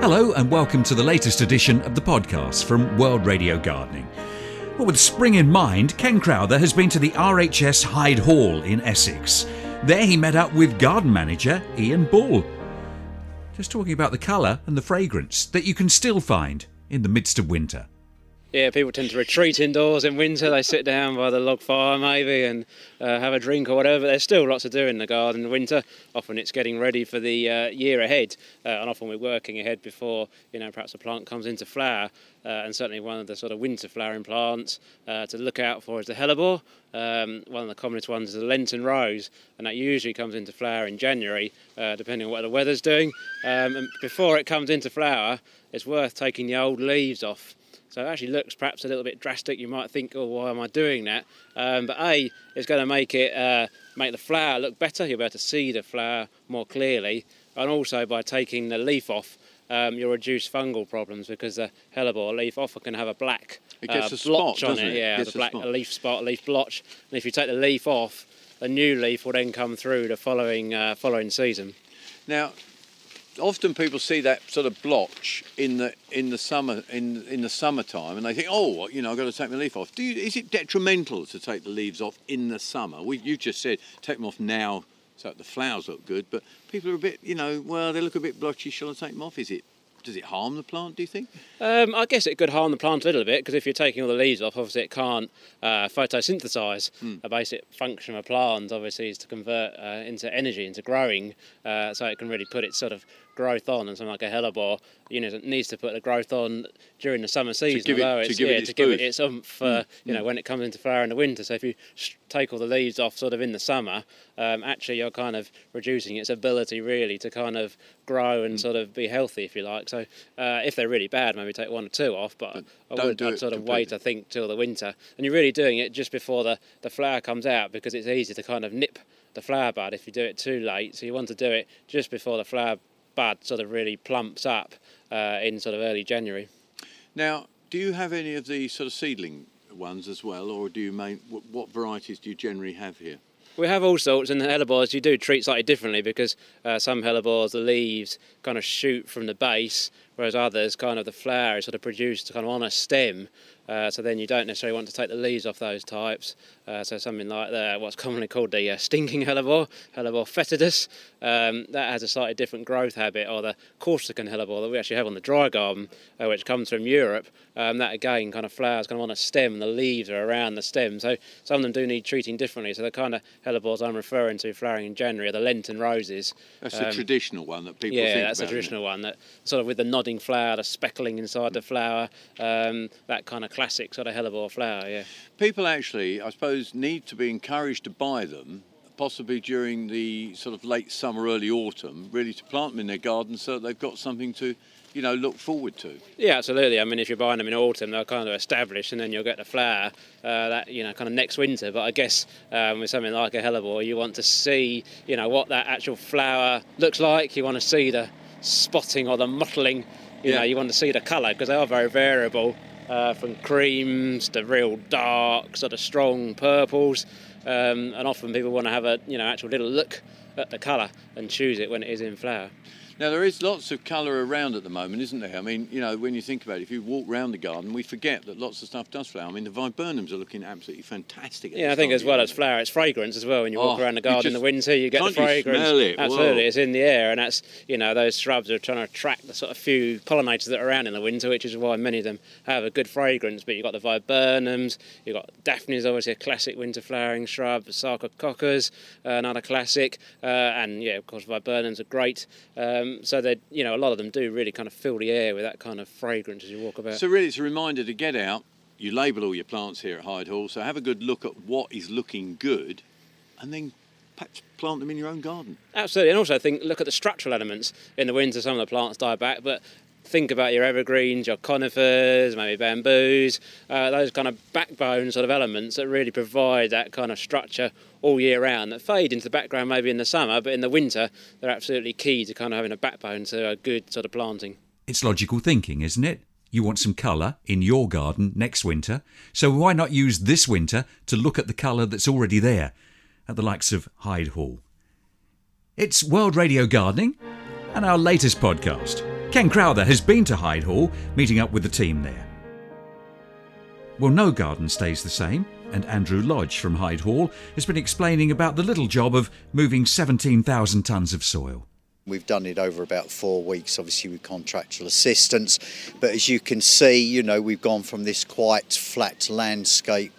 Hello, and welcome to the latest edition of the podcast from World Radio Gardening. Well, with spring in mind, Ken Crowther has been to the RHS Hyde Hall in Essex. There he met up with garden manager Ian Bull. Just talking about the colour and the fragrance that you can still find in the midst of winter. Yeah, people tend to retreat indoors in winter. They sit down by the log fire maybe and uh, have a drink or whatever. There's still lots to do in the garden in winter. Often it's getting ready for the uh, year ahead, uh, and often we're working ahead before you know perhaps a plant comes into flower. Uh, and certainly one of the sort of winter flowering plants uh, to look out for is the hellebore. Um, one of the commonest ones is the Lenten rose, and that usually comes into flower in January, uh, depending on what the weather's doing. Um, and before it comes into flower, it's worth taking the old leaves off. So it actually looks perhaps a little bit drastic. You might think, oh, why am I doing that? Um, but A, it's going to make it uh, make the flower look better. You'll be able to see the flower more clearly, and also by taking the leaf off, um, you'll reduce fungal problems because the hellebore leaf often can have a black It gets uh, a spot, blotch on it. it? Yeah, the a black a leaf spot, a leaf blotch. And if you take the leaf off, a new leaf will then come through the following uh, following season. Now, often people see that sort of blotch in the in the summer in in the summertime, and they think, oh, you know, I've got to take my leaf off. You, is it detrimental to take the leaves off in the summer? We, you just said take them off now so the flowers look good, but people are a bit, you know, well, they look a bit blotchy. Shall I take them off? Is it does it harm the plant? Do you think? Um, I guess it could harm the plant a little bit because if you're taking all the leaves off, obviously it can't uh, photosynthesize. A basic function of a plant, obviously, is to convert uh, into energy, into growing, uh, so it can really put its sort of growth on. And something like a hellebore, you know, it needs to put the growth on during the summer season, give it- to it's give it yeah, its to give it its oomph, uh, you know, when it comes into flower in the winter. So if you take all the leaves off, sort of in the summer, um, actually you're kind of reducing its ability really to kind of grow and sort of be healthy, if you like. So uh, if they're really bad, maybe take one or two off, but, But I would do I'd sort of wait. I think, till the winter. And you're really doing it just before the, the flower comes out because it's easy to kind of nip the flower bud if you do it too late. So you want to do it just before the flower bud sort of really plumps up uh, in sort of early January. Now, do you have any of the sort of seedling ones as well, or do you main what, varieties do you generally have here? We have all sorts, and the hellebores you do treat slightly differently because uh, some hellebores, the leaves kind of shoot from the base, whereas others, kind of the flower is sort of produced kind of on a stem. Uh, so then you don't necessarily want to take the leaves off those types. Uh, so something like the, what's commonly called the uh, stinking hellebore, hellebore foetidus, um, that has a slightly different growth habit, or the Corsican hellebore that we actually have on the dry garden, uh, which comes from Europe. Um, that again kind of flowers kind of on a stem, and the leaves are around the stem. So some of them do need treating differently. So the kind of hellebores I'm referring to flowering in January are the Lenten roses. That's the Um, traditional one that people yeah, that's the about. isn't it? traditional one. That sort of with the nodding flower, the speckling inside the flower, um, that kind of classic sort of hellebore flower. Yeah. People actually, I suppose, need to be encouraged to buy them, possibly during the sort of late summer, early autumn, really to plant them in their garden so that they've got something to, you know, look forward to. Yeah, absolutely. I mean, if you're buying them in autumn, they're kind of established, and then you'll get the flower uh, that you know kind of next winter. But I guess um, with something like a hellebore, you want to see you know what that actual flower looks like. You want to see the spotting or the mottling. You Yeah. know, you want to see the colour because they are very variable. Uh, from creams to real dark, sort of strong purples, um, and often people want to have a you know actual little look at the colour and choose it when it is in flower. Now, there is lots of colour around at the moment, isn't there? I mean, you know, when you think about it, if you walk round the garden, we forget that lots of stuff does flower. I mean, the viburnums are looking absolutely fantastic. Yeah, I think as well as flower, it's fragrance as well. When you walk Oh, around the garden in the winter, you get can't the you fragrance. smell it? Absolutely, Whoa. it's in the air, and that's you know those shrubs are trying to attract the sort of few pollinators that are around in the winter, which is why many of them have a good fragrance. But you've got the viburnums, you've got daphnes, obviously a classic winter flowering shrub, sarcococcus, uh, another classic, uh, and yeah, of course viburnums are great. Um, so they, you know, a lot of them do really kind of fill the air with that kind of fragrance as you walk about. So really, it's a reminder to get out. You label all your plants here at Hyde Hall, so have a good look at what is looking good, and then perhaps plant them in your own garden. Absolutely, and also think look at the structural elements. In the winter, some of the plants die back, but think about your evergreens, your conifers, maybe bamboos, uh, those kind of backbone sort of elements that really provide that kind of structure all year round. That fade into the background maybe in the summer, but in the winter they're absolutely key to kind of having a backbone to a good sort of planting. It's logical thinking, isn't it? You want some colour in your garden next winter, so why not use this winter to look at the colour that's already there at the likes of Hyde Hall? It's World Radio Gardening and our latest podcast Ken Crowther has been to Hyde Hall, meeting up with the team there. Well, no garden stays the same, and Andrew Lodge from Hyde Hall has been explaining about the little job of moving 17,000 tonnes of soil. We've done it over about four weeks, obviously with contractual assistance. But as you can see, you know, we've gone from this quite flat landscape,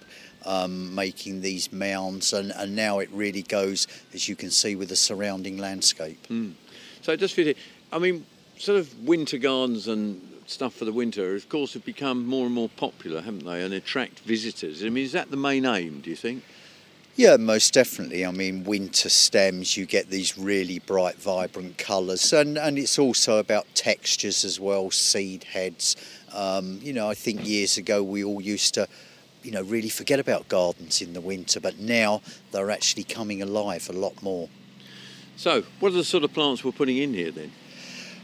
um, making these mounds, and, and now it really goes, as you can see, with the surrounding landscape. Mm. So just for I mean, sort of winter gardens and stuff for the winter, of course, have become more and more popular, haven't they, and attract visitors. I mean, is that the main aim? Do you think? Yeah, most definitely. I mean, winter stems, you get these really bright, vibrant colours, and, and it's also about textures as well, seed heads. Um, you know, I think years ago we all used to, you know, really forget about gardens in the winter, but now they're actually coming alive a lot more. So, what are the sort of plants we're putting in here then?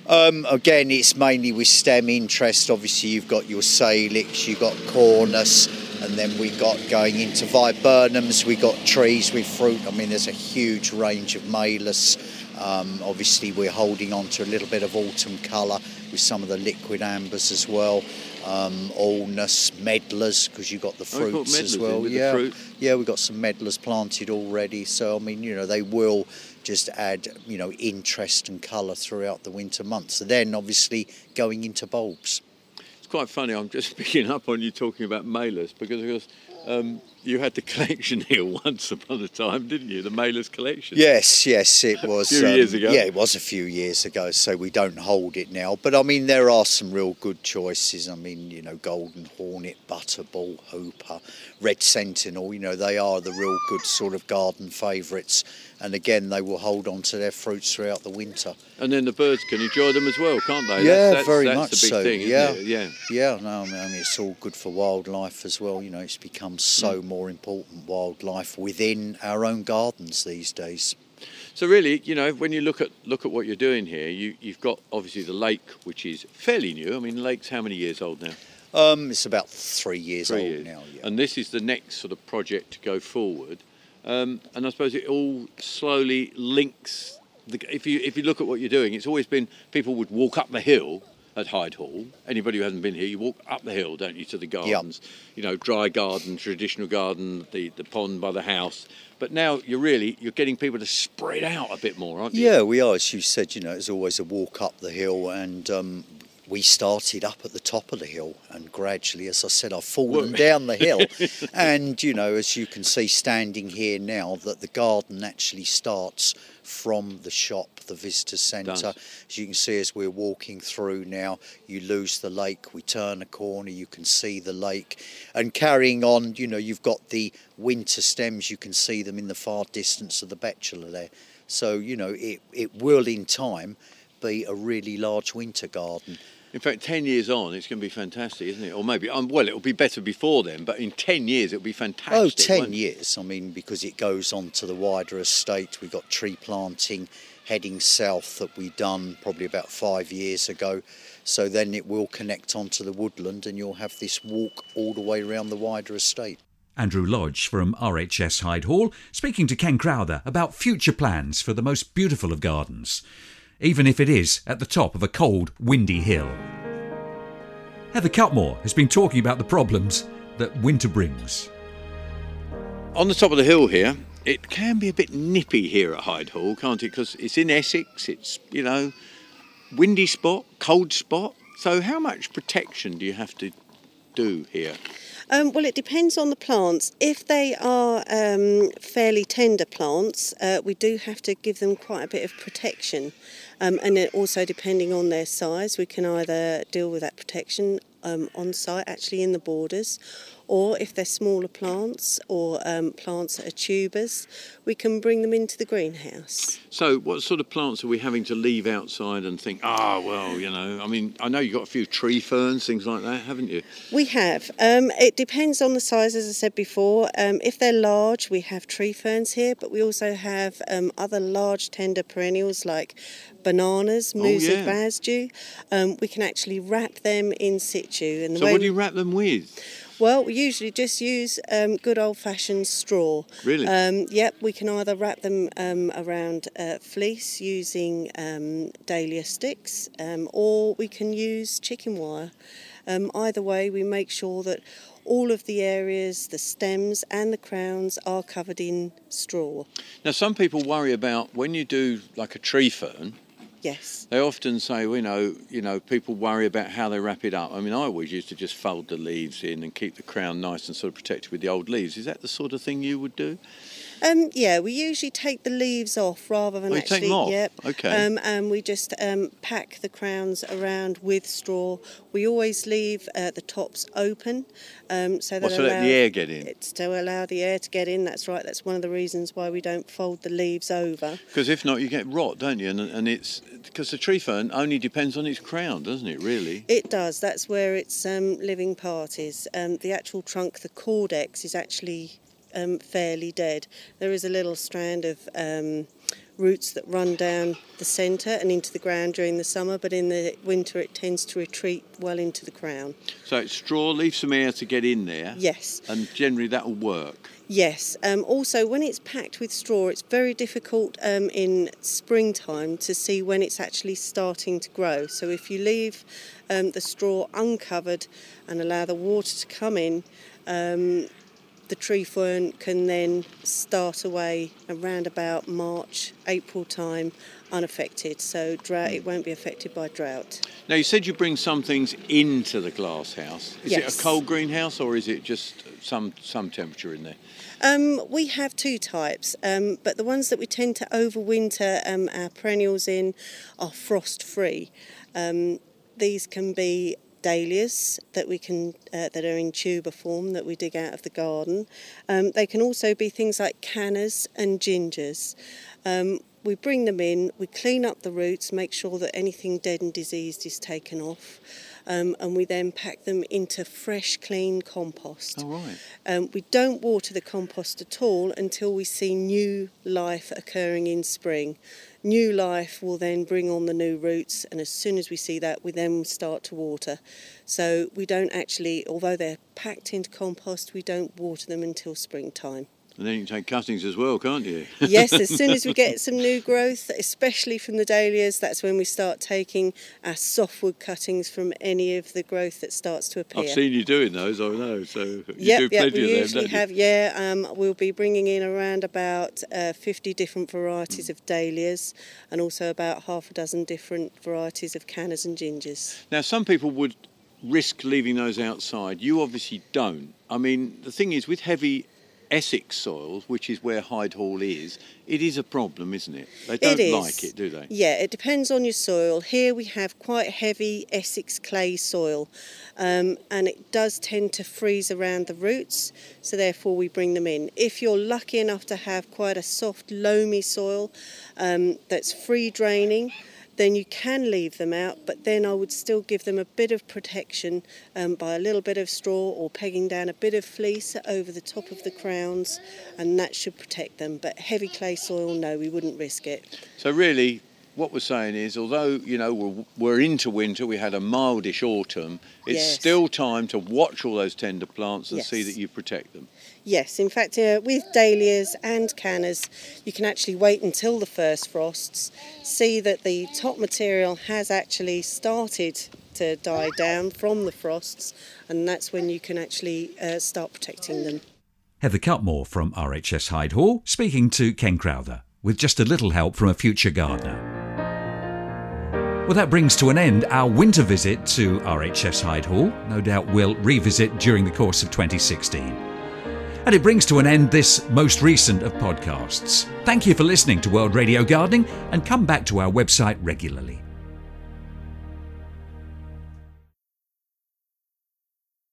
Um, again, it's mainly with stem interest. Obviously, you've got your salix, you've got cornus, and then we got going into viburnums, we got trees with fruit. I mean, there's a huge range of malus. Um, obviously, we're holding on to a little bit of autumn colour with some of the liquidambars as well. Um, ulmus, medlars, because you've got the oh, fruits oh, as well. yeah, yeah, we've got some medlars planted already. So I mean, you know, they will just add, you know, interest and colour throughout the winter months. And then obviously going into bulbs. It's quite funny. I'm just picking up on you talking about malus because, of course, um, you had the collection here once upon a time, didn't you? The malus collection. Yes, yes, it was. a few um, years ago. Yeah, it was a few years ago. So we don't hold it now. But I mean, there are some real good choices. I mean, you know, Golden Hornet, Butterball, Hooper, Red Sentinel. You know, they are the real good sort of garden favourites and again they will hold on to their fruits throughout the winter. And then the birds can enjoy them as well, can't they? Yeah, that's, that's, very that's much so. Thing, yeah, yeah, yeah. No, I mean, I mean, it's all good for wildlife as well. You know, it's become so mm. more important wildlife within our own gardens these days. So really, you know, when you look at look at what you're doing here, you, you've got obviously the lake, which is fairly new. I mean, the lake's how many years old now? Um, it's about three years three old years. now. Yeah. And this is the next sort of project to go forward. Um, and I suppose it all slowly links. The, if you if you look at what you're doing, it's always been people would walk up the hill at Hyde Hall. Anybody who hasn't been here, you walk up the hill, don't you, to the gardens? Yep. You know, dry garden, traditional garden, the, the pond by the house. But now you're really you're getting people to spread out a bit more, aren't you? Yeah, we are. As you said, you know, it's always a walk up the hill, and um, we started up at the top of the hill and gradually, as I said, I've fallen down the hill. and, you know, as you can see standing here now, that the garden actually starts from the shop, the visitor centre. As you can see, as we're walking through now, you lose the lake, we turn a corner, you can see the lake. And carrying on, you know, you've got the winter stems, you can see them in the far distance of the bachelor there. So, you know, it, it will in time be a really large winter garden. In fact, 10 years on, it's going to be fantastic, isn't it? Or maybe, um, well, it'll be better before then, but in 10 years, it'll be fantastic. Oh, 10 years. I mean, because it goes on to the wider estate. We've got tree planting heading south that we done probably about five years ago. So then it will connect onto the woodland and you'll have this walk all the way around the wider estate. Andrew Lodge from RHS Hyde Hall speaking to Ken Crowther about future plans for the most beautiful of gardens even if it is at the top of a cold, windy hill. Heather Cutmore has been talking about the problems that winter brings. On the top of the hill here, it can be a bit nippy here at Hyde Hall, can't it? Because it's in Essex, it's, you know, windy spot, cold spot. So, how much protection do you have to do here? Um, well, it depends on the plants. If they are um, fairly tender plants, uh, we do have to give them quite a bit of protection. Um, and then also, depending on their size, we can either deal with that protection um, on site, actually in the borders, or if they're smaller plants or um, plants that are tubers, we can bring them into the greenhouse. So, what sort of plants are we having to leave outside and think, ah, oh, well, you know, I mean, I know you've got a few tree ferns, things like that, haven't you? We have. Um, it depends on the size, as I said before. Um, if they're large, we have tree ferns here, but we also have um, other large tender perennials like bananas, Musa oh, yeah. Um, we can actually wrap them in situ. And the so, what do you wrap them with? Well, we usually just use um, good old-fashioned straw. Really? Um, yep, we can either wrap them um, around uh, fleece using um, dahlia sticks, um, or we can use chicken wire. Um, either way, we make sure that all of the areas, the stems and the crowns are covered in straw. Now, some people worry about when you do like a tree fern. Yes. They often say, you know, you know, people worry about how they wrap it up. I mean, I always used to just fold the leaves in and keep the crown nice and sort of protected with the old leaves. Is that the sort of thing you would do? Um, yeah, we usually take the leaves off rather than Oh, actually. take them off? Yep. Okay. Um, and we just um, pack the crowns around with straw. We always leave uh, the tops open, um, so that Well, so let allow- the air get in. It's to allow the air to get in. That's right. That's one of the reasons why we don't fold the leaves over. Because if not, you get rot, don't you? And, and it's because the tree fern only depends on its crown, doesn't it? Really. It does. That's where its um, living part is. Um, the actual trunk, the caudex, is actually um, fairly dead. There is a little strand of um, roots that run down the centre and into the ground during the summer, but in the winter it tends to retreat well into the crown. So it's straw, leave some air to get in there. Yes. And generally that will work. Yes. Um, also, when it's packed with straw, it's very difficult um, in springtime to see when it's actually starting to grow. So, if you leave um, the straw uncovered and allow the water to come in, um, the tree fern can then start away around about March, April time unaffected. So, drought, it won't be affected by drought. Now you said you bring some things into the glass house. Is it a cold greenhouse or is it just some some temperature in there? Um, we have two types, um, but the ones that we tend to overwinter um, our perennials in are frost free. Um, these can be dahlias that we can uh, that are in tuber form that we dig out of the garden. Um, they can also be things like cannas and gingers. Um, we bring them in, we clean up the roots, make sure that anything dead and diseased is taken off, um, and we then pack them into fresh, clean compost. Oh right. Um, we don't water the compost at all until we see new life occurring in spring. New life will then bring on the new roots, and as soon as we see that, we then start to water. So we don't actually, although they're packed into compost, we don't water them until springtime. And then you can take cuttings as well, can't you? yes, as soon as we get some new growth, especially from the dahlias, that's when we start taking our softwood cuttings from any of the growth that starts to appear. I've seen you doing those, I know. So you Yep, do yep. plenty We of them, usually don't you? have, yeah. Um, we'll be bringing in around about uh, 50 different varieties of dahlias, and also about half a dozen different varieties of cannas and gingers. Now, some people would risk leaving those outside. You obviously don't. I mean, the thing is, with heavy Essex soils, which is where Hyde Hall is, it is a problem, isn't it? They don't It like it, do they? Yeah, it depends on your soil. Here we have quite heavy Essex clay soil, um, and it does tend to freeze around the roots, so therefore we bring them in. If you're lucky enough to have quite a soft, loamy soil um, that's free draining, then you can leave them out, but then I would still give them a bit of protection um, by a little bit of straw or pegging down a bit of fleece over the top of the crowns, and that should protect them. But heavy clay soil, no, we wouldn't risk it. So really, what we're saying is, although you know we're, we're into winter, we had a mildish autumn. It's Yes. still time to watch all those tender plants and see that you protect them. Yes, in fact, uh, with dahlias and cannas, you can actually wait until the first frosts, see that the top material has actually started to die down from the frosts, and that's when you can actually uh, start protecting them. Heather Cutmore from RHS Hyde Hall speaking to Ken Crowther with just a little help from a future gardener. Well, that brings to an end our winter visit to RHS Hyde Hall. No doubt we'll revisit during the course of 2016. And it brings to an end this most recent of podcasts. Thank you for listening to World Radio Gardening and come back to our website regularly.